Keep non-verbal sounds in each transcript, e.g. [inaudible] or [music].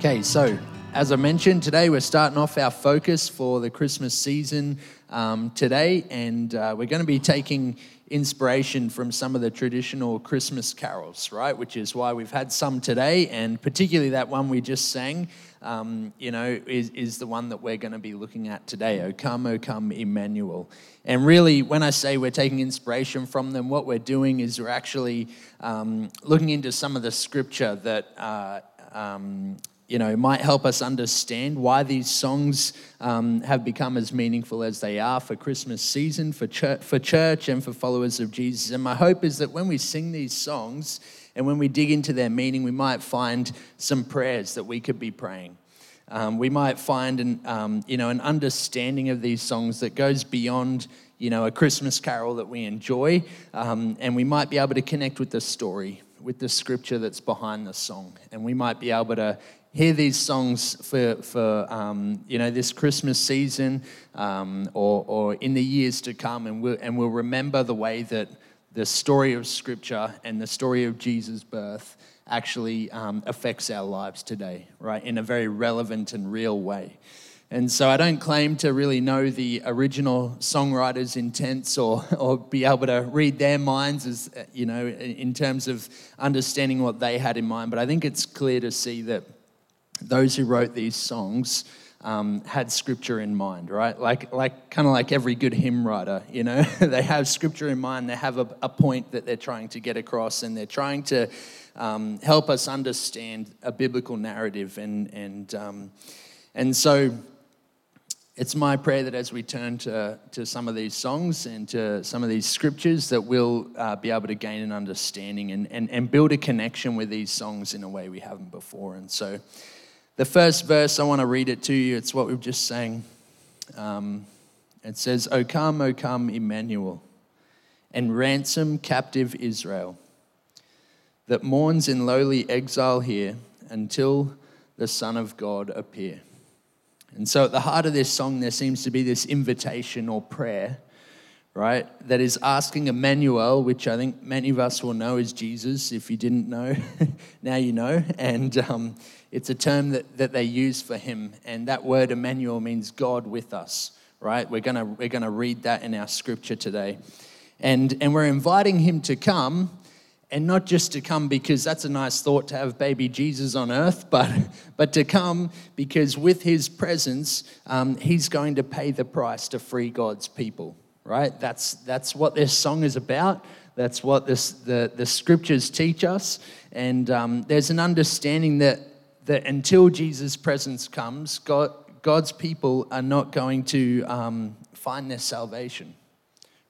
Okay, so as I mentioned, today we're starting off our focus for the Christmas season um, today, and uh, we're going to be taking inspiration from some of the traditional Christmas carols, right? Which is why we've had some today, and particularly that one we just sang, um, you know, is, is the one that we're going to be looking at today. O come, O come, Emmanuel. And really, when I say we're taking inspiration from them, what we're doing is we're actually um, looking into some of the scripture that. Uh, um, you know, might help us understand why these songs um, have become as meaningful as they are for Christmas season, for church, for church, and for followers of Jesus. And my hope is that when we sing these songs and when we dig into their meaning, we might find some prayers that we could be praying. Um, we might find an, um, you know, an understanding of these songs that goes beyond you know, a Christmas carol that we enjoy, um, and we might be able to connect with the story, with the scripture that's behind the song, and we might be able to hear these songs for, for um, you know, this Christmas season um, or, or in the years to come, and we'll, and we'll remember the way that the story of Scripture and the story of Jesus' birth actually um, affects our lives today, right, in a very relevant and real way. And so I don't claim to really know the original songwriter's intents or, or be able to read their minds as, you know, in terms of understanding what they had in mind. But I think it's clear to see that those who wrote these songs um, had scripture in mind, right? Like, like kind of like every good hymn writer, you know, [laughs] they have scripture in mind. They have a, a, point that they're trying to get across, and they're trying to um, help us understand a biblical narrative. And and um, and so, it's my prayer that as we turn to to some of these songs and to some of these scriptures, that we'll uh, be able to gain an understanding and, and and build a connection with these songs in a way we haven't before. And so. The first verse, I want to read it to you. It's what we've just sang. Um, it says, O come, O come, Emmanuel, and ransom captive Israel that mourns in lowly exile here until the Son of God appear. And so, at the heart of this song, there seems to be this invitation or prayer, right? That is asking Emmanuel, which I think many of us will know is Jesus. If you didn't know, [laughs] now you know. And um, it's a term that, that they use for him. And that word Emmanuel means God with us, right? We're going we're gonna read that in our scripture today. And, and we're inviting him to come, and not just to come because that's a nice thought to have baby Jesus on earth, [laughs] but, but to come because with his presence, um, he's going to pay the price to free God's people, right? That's, that's what this song is about. That's what this, the, the scriptures teach us. And um, there's an understanding that that until Jesus' presence comes, God, God's people are not going to um, find their salvation,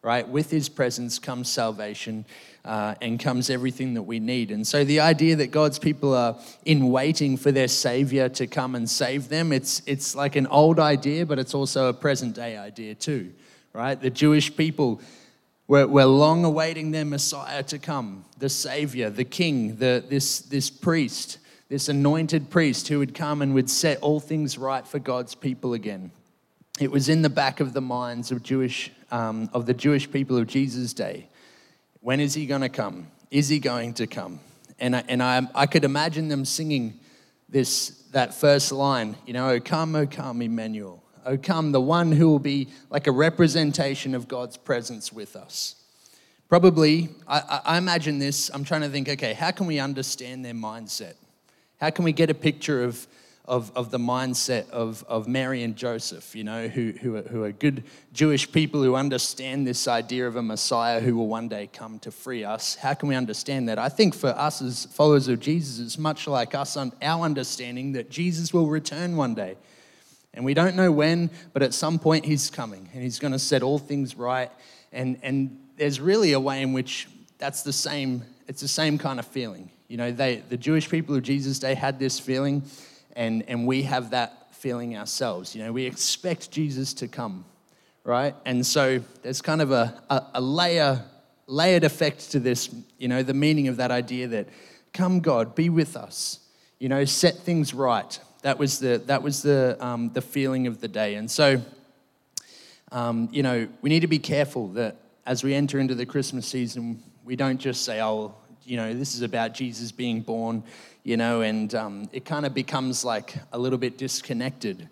right? With his presence comes salvation uh, and comes everything that we need. And so the idea that God's people are in waiting for their Savior to come and save them, it's, it's like an old idea, but it's also a present day idea too, right? The Jewish people were, were long awaiting their Messiah to come, the Savior, the King, the, this, this priest this anointed priest who would come and would set all things right for God's people again. It was in the back of the minds of Jewish um, of the Jewish people of Jesus' day. When is he going to come? Is he going to come? And I, and I, I could imagine them singing this that first line. You know, "O come, O come, Emmanuel. O come, the one who will be like a representation of God's presence with us." Probably, I, I imagine this. I'm trying to think. Okay, how can we understand their mindset? How can we get a picture of, of, of the mindset of, of Mary and Joseph, you know, who, who, are, who are good Jewish people who understand this idea of a Messiah who will one day come to free us? How can we understand that? I think for us as followers of Jesus, it's much like us, our understanding that Jesus will return one day. And we don't know when, but at some point he's coming and he's going to set all things right. And, and there's really a way in which that's the same, it's the same kind of feeling. You know, they, the Jewish people of Jesus' day had this feeling, and, and we have that feeling ourselves. You know, we expect Jesus to come, right? And so there's kind of a, a, a layer, layered effect to this, you know, the meaning of that idea that, come God, be with us, you know, set things right. That was the, that was the, um, the feeling of the day. And so, um, you know, we need to be careful that as we enter into the Christmas season, we don't just say, oh, you know, this is about Jesus being born, you know, and um, it kind of becomes like a little bit disconnected.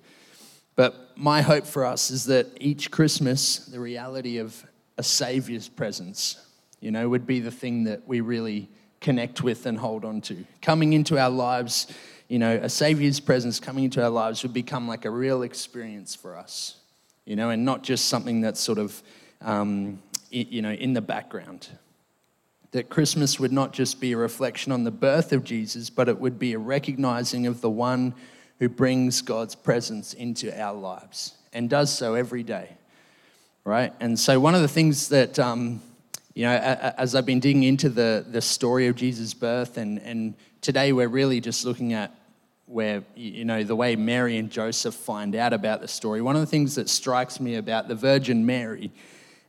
But my hope for us is that each Christmas, the reality of a Savior's presence, you know, would be the thing that we really connect with and hold on to. Coming into our lives, you know, a Savior's presence coming into our lives would become like a real experience for us, you know, and not just something that's sort of, um, you know, in the background. That Christmas would not just be a reflection on the birth of Jesus, but it would be a recognizing of the one who brings God's presence into our lives and does so every day, right? And so, one of the things that, um, you know, as I've been digging into the, the story of Jesus' birth, and, and today we're really just looking at where, you know, the way Mary and Joseph find out about the story. One of the things that strikes me about the Virgin Mary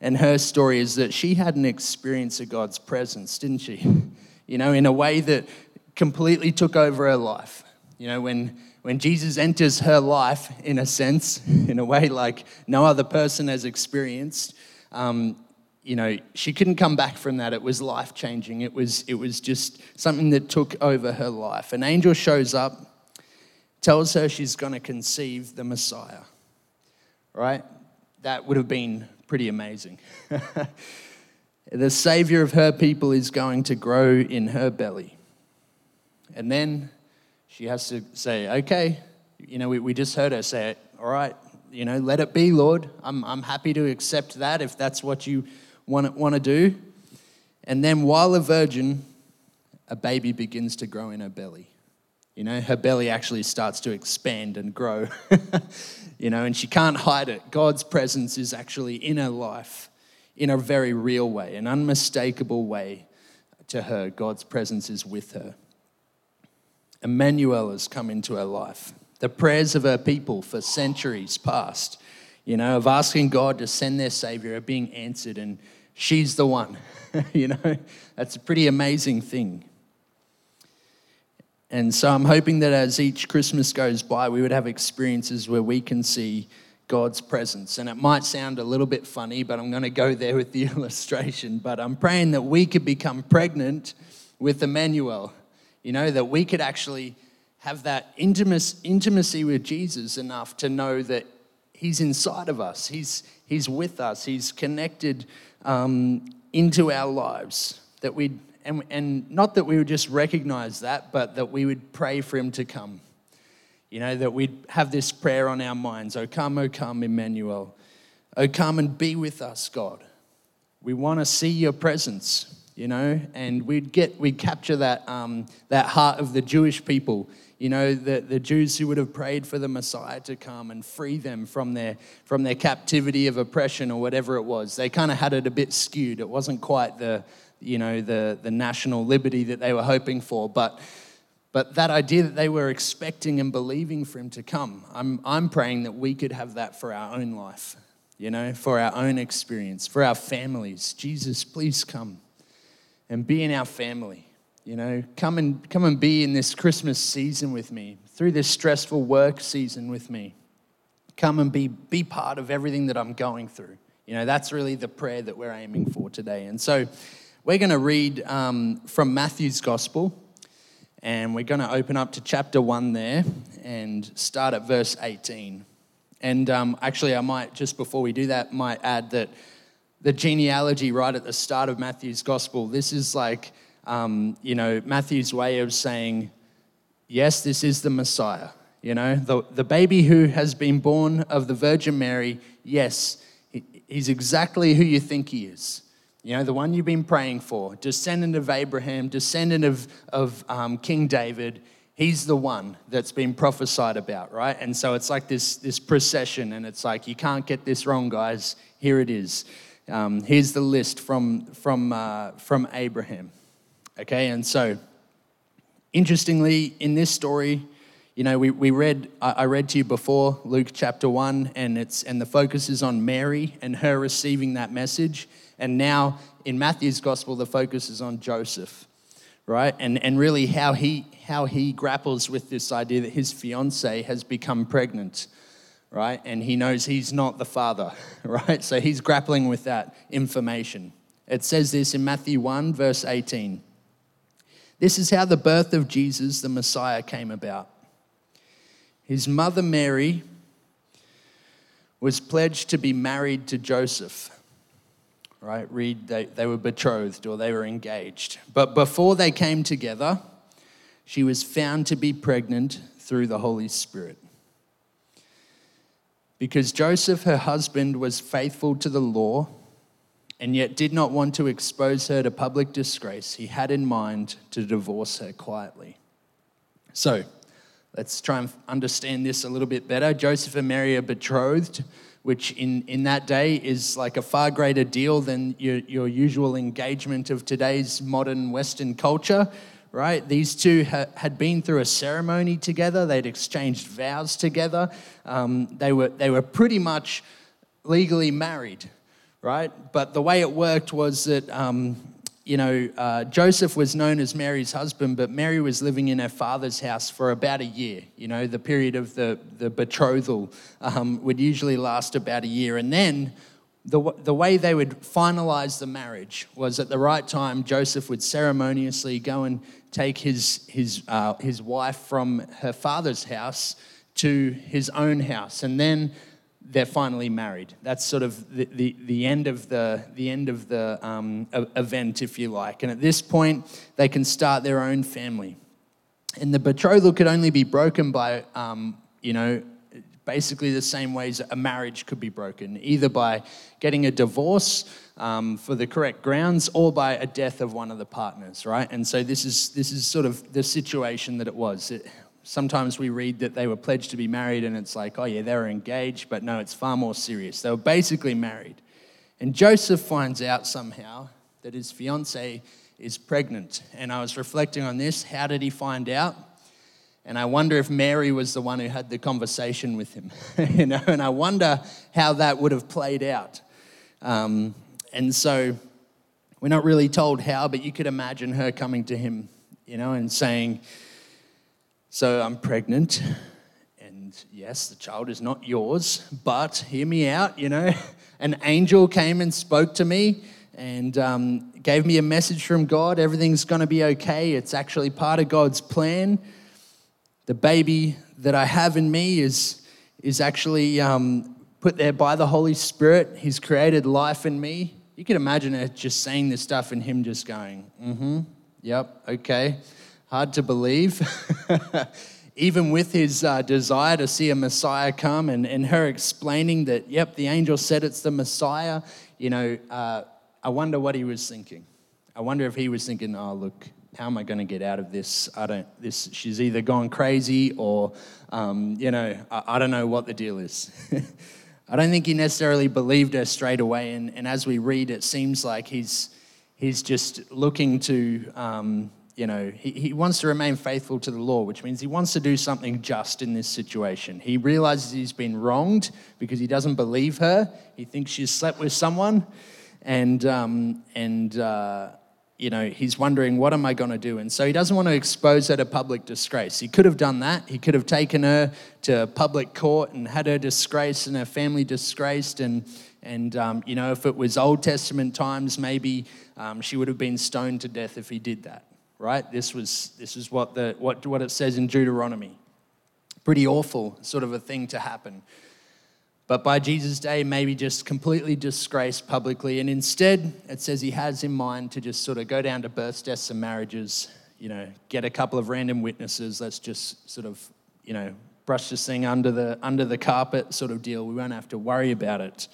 and her story is that she had an experience of God's presence, didn't she? [laughs] You know, in a way that completely took over her life. You know, when, when Jesus enters her life, in a sense, [laughs] in a way like no other person has experienced, um, you know, she couldn't come back from that. It was life changing. It was, it was just something that took over her life. An angel shows up, tells her she's going to conceive the Messiah, right? That would have been pretty amazing. [laughs] the Savior of her people is going to grow in her belly. And then she has to say, okay, you know, we, we just heard her say it, all right, you know, let it be, Lord. I'm, I'm happy to accept that if that's what you want, want to do. And then while a virgin, a baby begins to grow in her belly. You know, her belly actually starts to expand and grow. [laughs] you know, and she can't hide it. God's presence is actually in her life in a very real way, an unmistakable way to her. God's presence is with her. Emmanuel has come into her life. The prayers of her people for centuries past, you know, of asking God to send their Savior are being answered, and she's the one. [laughs] you know, that's a pretty amazing thing. And so I'm hoping that as each Christmas goes by, we would have experiences where we can see God's presence. And it might sound a little bit funny, but I'm going to go there with the [laughs] illustration. But I'm praying that we could become pregnant with Emmanuel, you know, that we could actually have that intimacy with Jesus enough to know that He's inside of us, He's, he's with us, He's connected um, into our lives, that we'd and, and not that we would just recognize that, but that we would pray for him to come. You know, that we'd have this prayer on our minds Oh, come, oh, come, Emmanuel. Oh, come and be with us, God. We want to see your presence, you know, and we'd get, we'd capture that, um, that heart of the Jewish people, you know, the, the Jews who would have prayed for the Messiah to come and free them from their, from their captivity of oppression or whatever it was. They kind of had it a bit skewed. It wasn't quite the, you know, the, the national liberty that they were hoping for. But, but that idea that they were expecting and believing for him to come, I'm, I'm praying that we could have that for our own life, you know, for our own experience, for our families. Jesus, please come and be in our family. You know, come and come and be in this Christmas season with me, through this stressful work season with me. Come and be, be part of everything that I'm going through. You know, that's really the prayer that we're aiming for today. And so we're going to read um, from Matthew's Gospel, and we're going to open up to chapter 1 there and start at verse 18. And um, actually, I might, just before we do that, might add that the genealogy right at the start of Matthew's Gospel, this is like, um, you know, Matthew's way of saying, yes, this is the Messiah. You know, the, the baby who has been born of the Virgin Mary, yes, he, he's exactly who you think he is. You know, the one you've been praying for, descendant of Abraham, descendant of, of um, King David, he's the one that's been prophesied about, right? And so it's like this, this procession, and it's like, you can't get this wrong, guys. Here it is. Um, here's the list from, from, uh, from Abraham. Okay, and so interestingly, in this story, you know, we, we read, I read to you before Luke chapter 1, and, it's, and the focus is on Mary and her receiving that message. And now in Matthew's gospel, the focus is on Joseph, right? And, and really how he, how he grapples with this idea that his fiancee has become pregnant, right? And he knows he's not the father, [laughs] right? So he's grappling with that information. It says this in Matthew 1, verse 18. This is how the birth of Jesus, the Messiah, came about. His mother Mary was pledged to be married to Joseph. Right? Read, they, they were betrothed or they were engaged. But before they came together, she was found to be pregnant through the Holy Spirit. Because Joseph, her husband, was faithful to the law and yet did not want to expose her to public disgrace, he had in mind to divorce her quietly. So, let's try and understand this a little bit better. Joseph and Mary are betrothed, which in, in that day is like a far greater deal than your, your usual engagement of today's modern Western culture right? These two ha- had been through a ceremony together, they'd exchanged vows together. Um, they, were, they were pretty much legally married, right? But the way it worked was that, um, you know, uh, Joseph was known as Mary's husband, but Mary was living in her father's house for about a year. You know, the period of the, the betrothal um, would usually last about a year. And then the, the way they would finalize the marriage was at the right time, Joseph would ceremoniously go and take his, his, uh, his wife from her father's house to his own house. And then they're finally married. That's sort of the, the, the end of the, the, end of the um, event, if you like. And at this point, they can start their own family. And the betrothal could only be broken by, um, you know, basically the same ways a marriage could be broken, either by getting a divorce um, for the correct grounds or by a death of one of the partners, right? And so this is, this is sort of the situation that it was. It, sometimes we read that they were pledged to be married and it's like, oh yeah, they were engaged, but no, it's far more serious. They were basically married. And Joseph finds out somehow that his fiancee is pregnant. And I was reflecting on this. How did he find out? And I wonder if Mary was the one who had the conversation with him, [laughs] you know, and I wonder how that would have played out. Um, and so we're not really told how, but you could imagine her coming to him, you know, and saying, So I'm pregnant, and yes, the child is not yours, but hear me out, you know. [laughs] An angel came and spoke to me and um, gave me a message from God. Everything's going to be okay. It's actually part of God's plan the baby that I have in me is, is actually um, put there by the Holy Spirit. He's created life in me. You can imagine her just saying this stuff and him just going, mm hmm, yep, okay. Hard to believe. [laughs] Even with his uh, desire to see a Messiah come and, and her explaining that, yep, the angel said it's the Messiah, you know, uh, I wonder what he was thinking. I wonder if he was thinking, oh, look, how am I going to get out of this? I don't, this, she's either gone crazy or, um, you know, I, I, don't know what the deal is. [laughs] I don't think he necessarily believed her straight away. And, and as we read, it seems like he's, he's just looking to, um, you know, he, he wants to remain faithful to the law, which means he wants to do something just in this situation. He realizes he's been wronged because he doesn't believe her. He thinks she's slept with someone. And, um, and, uh, you know, he's wondering, what am I going to do? And so he doesn't want to expose her to public disgrace. He could have done that. He could have taken her to public court and had her disgraced and her family disgraced. And, and um, you know, if it was Old Testament times, maybe um, she would have been stoned to death if he did that, right? This was, this is what, the, what, what it says in Deuteronomy. Pretty awful sort of a thing to happen but by Jesus' day, maybe just completely disgraced publicly. And instead, it says he has in mind to just sort of go down to births, deaths, and marriages, you know, get a couple of random witnesses. Let's just sort of, you know, brush this thing under the, under the carpet sort of deal. We won't have to worry about it.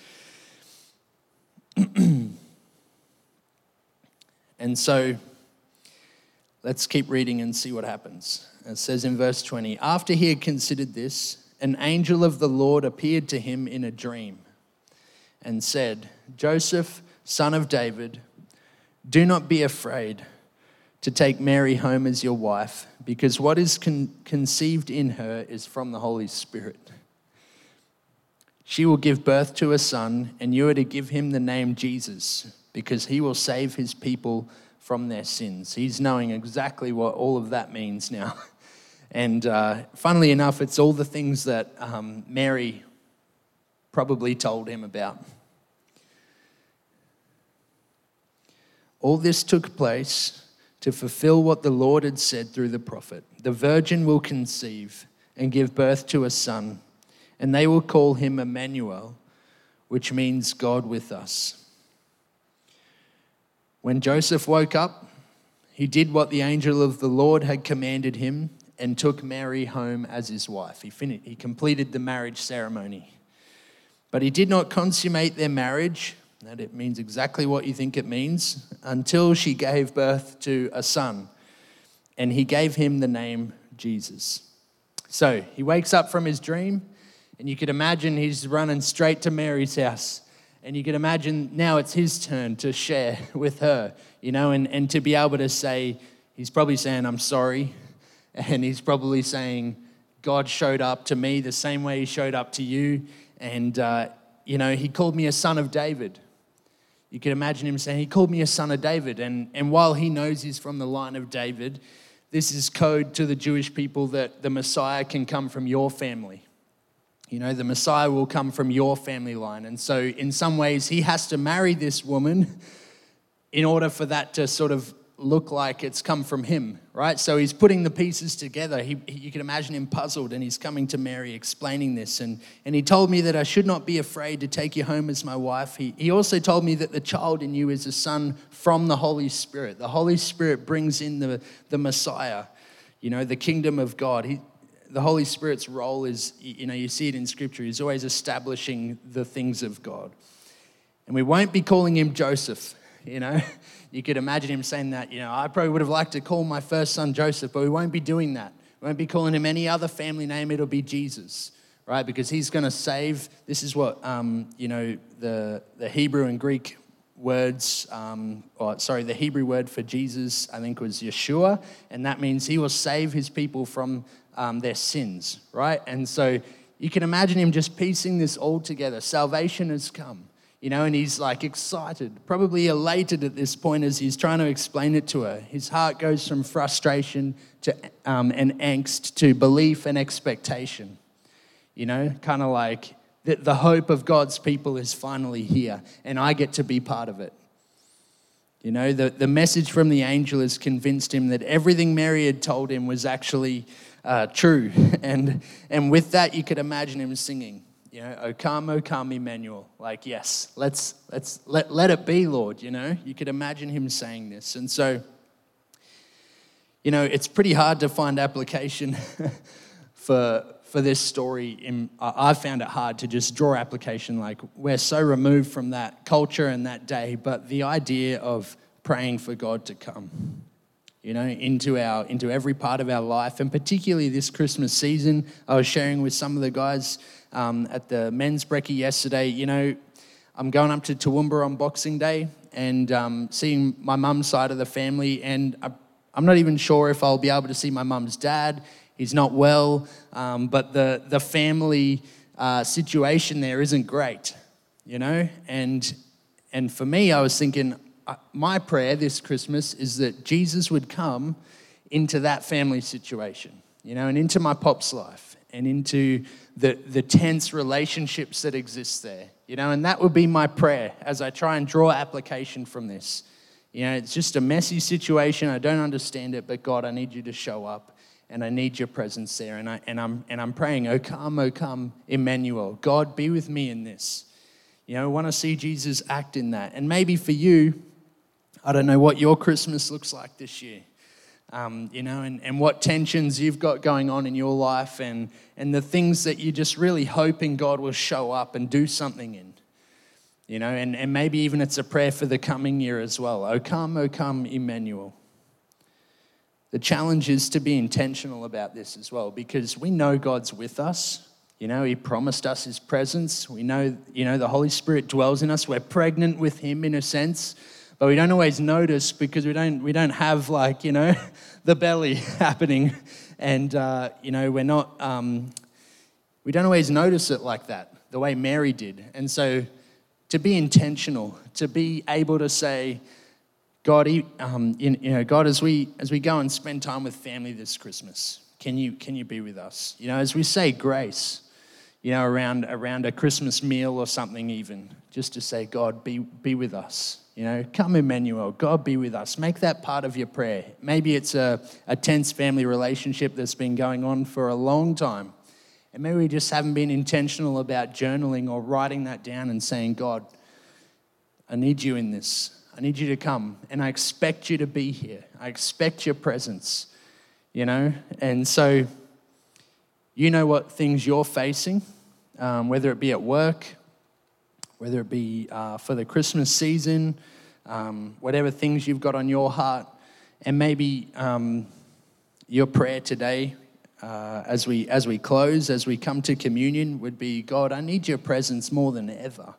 [clears throat] and so let's keep reading and see what happens. It says in verse 20 After he had considered this, an angel of the Lord appeared to him in a dream and said, Joseph, son of David, do not be afraid to take Mary home as your wife, because what is con- conceived in her is from the Holy Spirit. She will give birth to a son, and you are to give him the name Jesus, because he will save his people from their sins. He's knowing exactly what all of that means now. [laughs] And uh, funnily enough, it's all the things that um, Mary probably told him about. All this took place to fulfill what the Lord had said through the prophet. The virgin will conceive and give birth to a son, and they will call him Emmanuel, which means God with us. When Joseph woke up, he did what the angel of the Lord had commanded him and took Mary home as his wife. He, finished, he completed the marriage ceremony. But he did not consummate their marriage that it means exactly what you think it means, until she gave birth to a son. And he gave him the name Jesus. So he wakes up from his dream, and you could imagine he's running straight to Mary's house. And you can imagine now it's his turn to share [laughs] with her, you know, and, and to be able to say, he's probably saying, I'm sorry. [laughs] And he's probably saying, God showed up to me the same way he showed up to you. And, uh, you know, he called me a son of David. You can imagine him saying, He called me a son of David. And, and while he knows he's from the line of David, this is code to the Jewish people that the Messiah can come from your family. You know, the Messiah will come from your family line. And so, in some ways, he has to marry this woman in order for that to sort of look like it's come from him, right? So he's putting the pieces together. He, you can imagine him puzzled, and he's coming to Mary explaining this. And, and he told me that I should not be afraid to take you home as my wife. He, he also told me that the child in you is a son from the Holy Spirit. The Holy Spirit brings in the, the Messiah, you know, the kingdom of God. He, the Holy Spirit's role is, you know, you see it in Scripture, he's always establishing the things of God. And we won't be calling him Joseph, you know [laughs] you could imagine him saying that, you know, I probably would have liked to call my first son Joseph, but we won't be doing that. We won't be calling him any other family name, it'll be Jesus, right? Because he's going to save. This is what, um, you know, the, the Hebrew and Greek words, um, or sorry, the Hebrew word for Jesus, I think was Yeshua, and that means he will save his people from um, their sins, right? And so you can imagine him just piecing this all together. Salvation has come you know, and he's like excited, probably elated at this point as he's trying to explain it to her. His heart goes from frustration to um, and angst to belief and expectation. You know, kind of like the, the hope of God's people is finally here, and I get to be part of it. You know, the, the message from the angel has convinced him that everything Mary had told him was actually uh, true. [laughs] And, and with that, you could imagine him singing you know, O come, O come, Emmanuel. Like, yes, let's, let's let, let it be, Lord, you know. You could imagine him saying this. And so, you know, it's pretty hard to find application [laughs] for, for this story. I've found it hard to just draw application. Like, we're so removed from that culture and that day, but the idea of praying for God to come you know, into our into every part of our life, and particularly this Christmas season. I was sharing with some of the guys um, at the men's brekkie yesterday. You know, I'm going up to Toowoomba on Boxing Day and um, seeing my mum's side of the family, and I, I'm not even sure if I'll be able to see my mum's dad. He's not well, um, but the the family uh, situation there isn't great, you know, and and for me, I was thinking my prayer this Christmas is that Jesus would come into that family situation, you know, and into my pop's life and into the, the tense relationships that exist there, you know, and that would be my prayer as I try and draw application from this. You know, it's just a messy situation. I don't understand it, but God, I need you to show up and I need your presence there. And, I, and, I'm, and I'm praying, Oh, come, oh, come, Emmanuel. God, be with me in this. You know, I want to see Jesus act in that. And maybe for you, I don't know what your Christmas looks like this year. Um, you know, and, and what tensions you've got going on in your life and, and the things that you're just really hoping God will show up and do something in. You know, and, and maybe even it's a prayer for the coming year as well. Oh, come, oh, come, Emmanuel. The challenge is to be intentional about this as well because we know God's with us. You know, He promised us His presence. We know, you know, the Holy Spirit dwells in us. We're pregnant with Him in a sense but we don't always notice because we don't we don't have like you know [laughs] the belly [laughs] happening, and uh, you know we're not um, we don't always notice it like that the way Mary did, and so to be intentional, to be able to say, God, um, you know, God, as we as we go and spend time with family this Christmas, can you can you be with us? You know, as we say grace, you know, around, around a Christmas meal or something, even, just to say, God, be, be with us. You know, come Emmanuel, God be with us. Make that part of your prayer. Maybe it's a, a tense family relationship that's been going on for a long time. And maybe we just haven't been intentional about journaling or writing that down and saying, God, I need you in this. I need you to come. And I expect you to be here. I expect your presence, you know? And so, you know what things you're facing um, whether it be at work, whether it be uh, for the Christmas season, um, whatever things you've got on your heart, and maybe um, your prayer today uh, as we as we close, as we come to communion, would be God. I need your presence more than ever,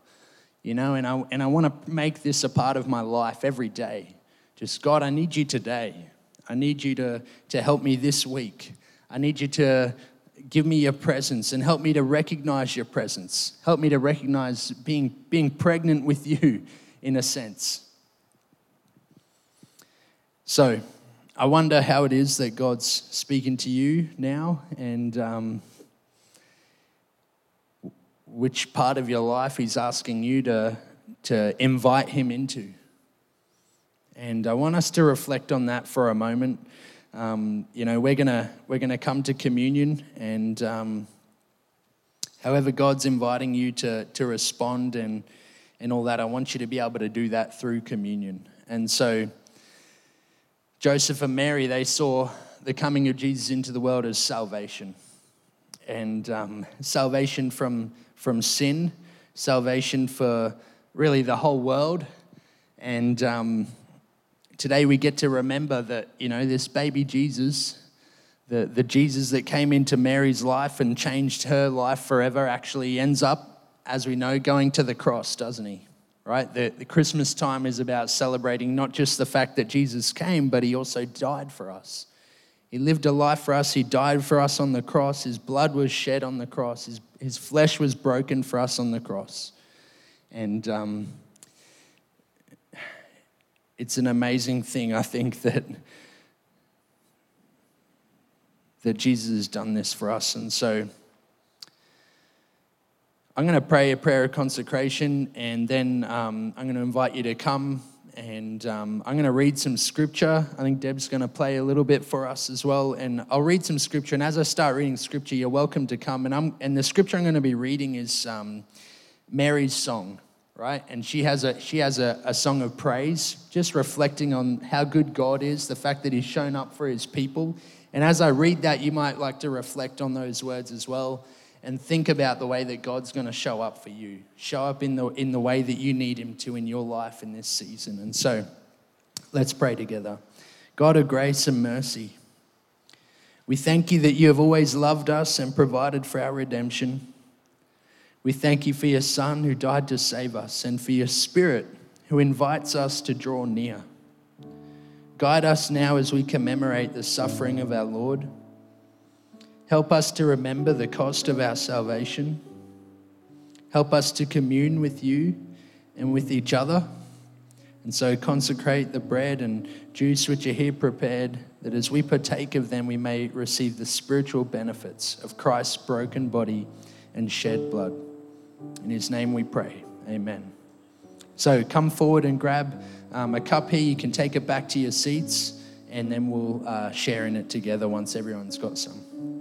you know, and I and I want to make this a part of my life every day. Just God, I need you today. I need you to to help me this week. I need you to give me your presence and help me to recognize your presence. Help me to recognize being, being pregnant with you, in a sense. So, I wonder how it is that God's speaking to you now and um, which part of your life He's asking you to, to invite Him into. And I want us to reflect on that for a moment um, you know, we're gonna we're gonna come to communion, and um, however God's inviting you to to respond and and all that, I want you to be able to do that through communion. And so, Joseph and Mary they saw the coming of Jesus into the world as salvation, and um, salvation from from sin, salvation for really the whole world, and um, today we get to remember that, you know, this baby Jesus, the, the Jesus that came into Mary's life and changed her life forever, actually ends up, as we know, going to the cross, doesn't he? Right? The, the Christmas time is about celebrating not just the fact that Jesus came, but he also died for us. He lived a life for us. He died for us on the cross. His blood was shed on the cross. His, his flesh was broken for us on the cross. And um, it's an amazing thing, I think, [laughs] that, that Jesus has done this for us. And so I'm going to pray a prayer of consecration, and then um, I'm going to invite you to come and um, I'm going to read some scripture. I think Deb's going to play a little bit for us as well. And I'll read some scripture. And as I start reading scripture, you're welcome to come. And, I'm, and the scripture I'm going to be reading is um, Mary's song right? And she has a she has a, a song of praise, just reflecting on how good God is, the fact that He's shown up for His people. And as I read that, you might like to reflect on those words as well and think about the way that God's going to show up for you, show up in the in the way that you need Him to in your life in this season. And so, let's pray together. God of grace and mercy. We thank you that you have always loved us and provided for our redemption. We thank you for your Son who died to save us and for your Spirit who invites us to draw near. Guide us now as we commemorate the suffering of our Lord. Help us to remember the cost of our salvation. Help us to commune with you and with each other. And so consecrate the bread and juice which are here prepared, that as we partake of them, we may receive the spiritual benefits of Christ's broken body and shed blood. In his name we pray. Amen. So come forward and grab um, a cup here. You can take it back to your seats, and then we'll uh, share in it together once everyone's got some.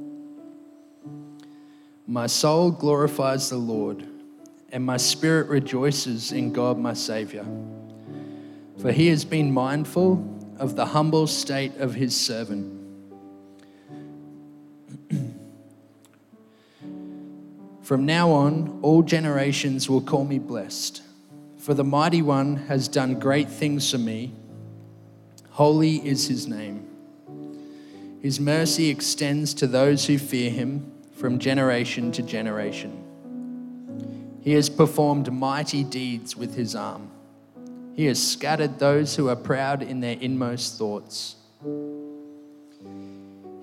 My soul glorifies the Lord, and my spirit rejoices in God my Savior. For he has been mindful of the humble state of his servant. [clears throat] From now on, all generations will call me blessed. For the mighty one has done great things for me. Holy is his name. His mercy extends to those who fear him from generation to generation. He has performed mighty deeds with his arm. He has scattered those who are proud in their inmost thoughts.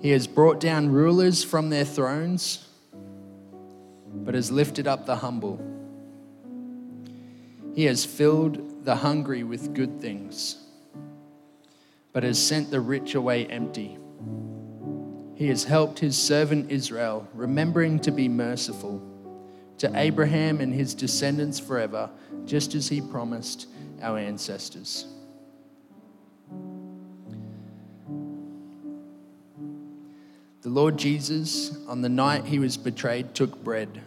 He has brought down rulers from their thrones but has lifted up the humble. He has filled the hungry with good things, but has sent the rich away empty. He has helped his servant Israel, remembering to be merciful to Abraham and his descendants forever, just as he promised our ancestors. The Lord Jesus, on the night he was betrayed, took bread.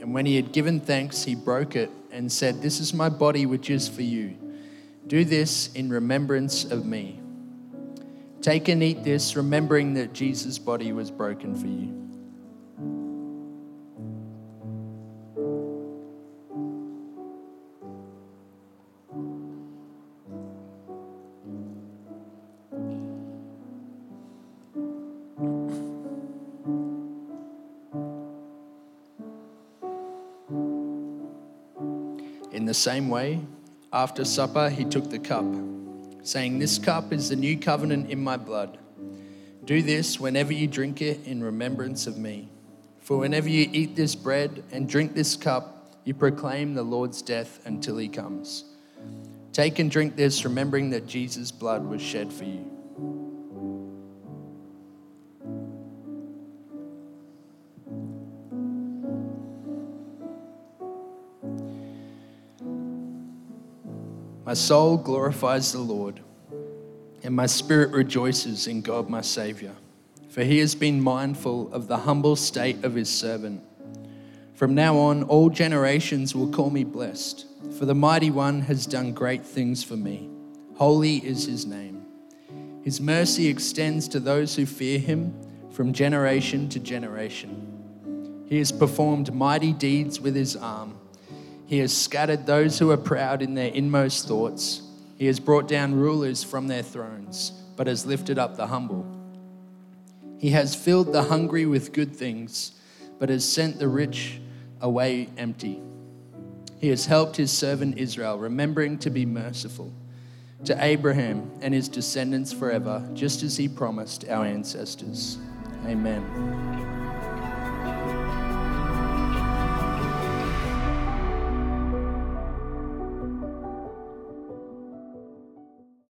And when he had given thanks, he broke it and said, This is my body, which is for you. Do this in remembrance of me. Take and eat this, remembering that Jesus' body was broken for you. In the same way, after supper, he took the cup, saying, This cup is the new covenant in my blood. Do this whenever you drink it in remembrance of me. For whenever you eat this bread and drink this cup, you proclaim the Lord's death until he comes. Take and drink this, remembering that Jesus' blood was shed for you. My soul glorifies the Lord, and my spirit rejoices in God my Saviour, for he has been mindful of the humble state of his servant. From now on, all generations will call me blessed, for the Mighty One has done great things for me. Holy is his name. His mercy extends to those who fear him from generation to generation. He has performed mighty deeds with his arm. He has scattered those who are proud in their inmost thoughts. He has brought down rulers from their thrones, but has lifted up the humble. He has filled the hungry with good things, but has sent the rich away empty. He has helped his servant Israel, remembering to be merciful to Abraham and his descendants forever, just as he promised our ancestors. Amen.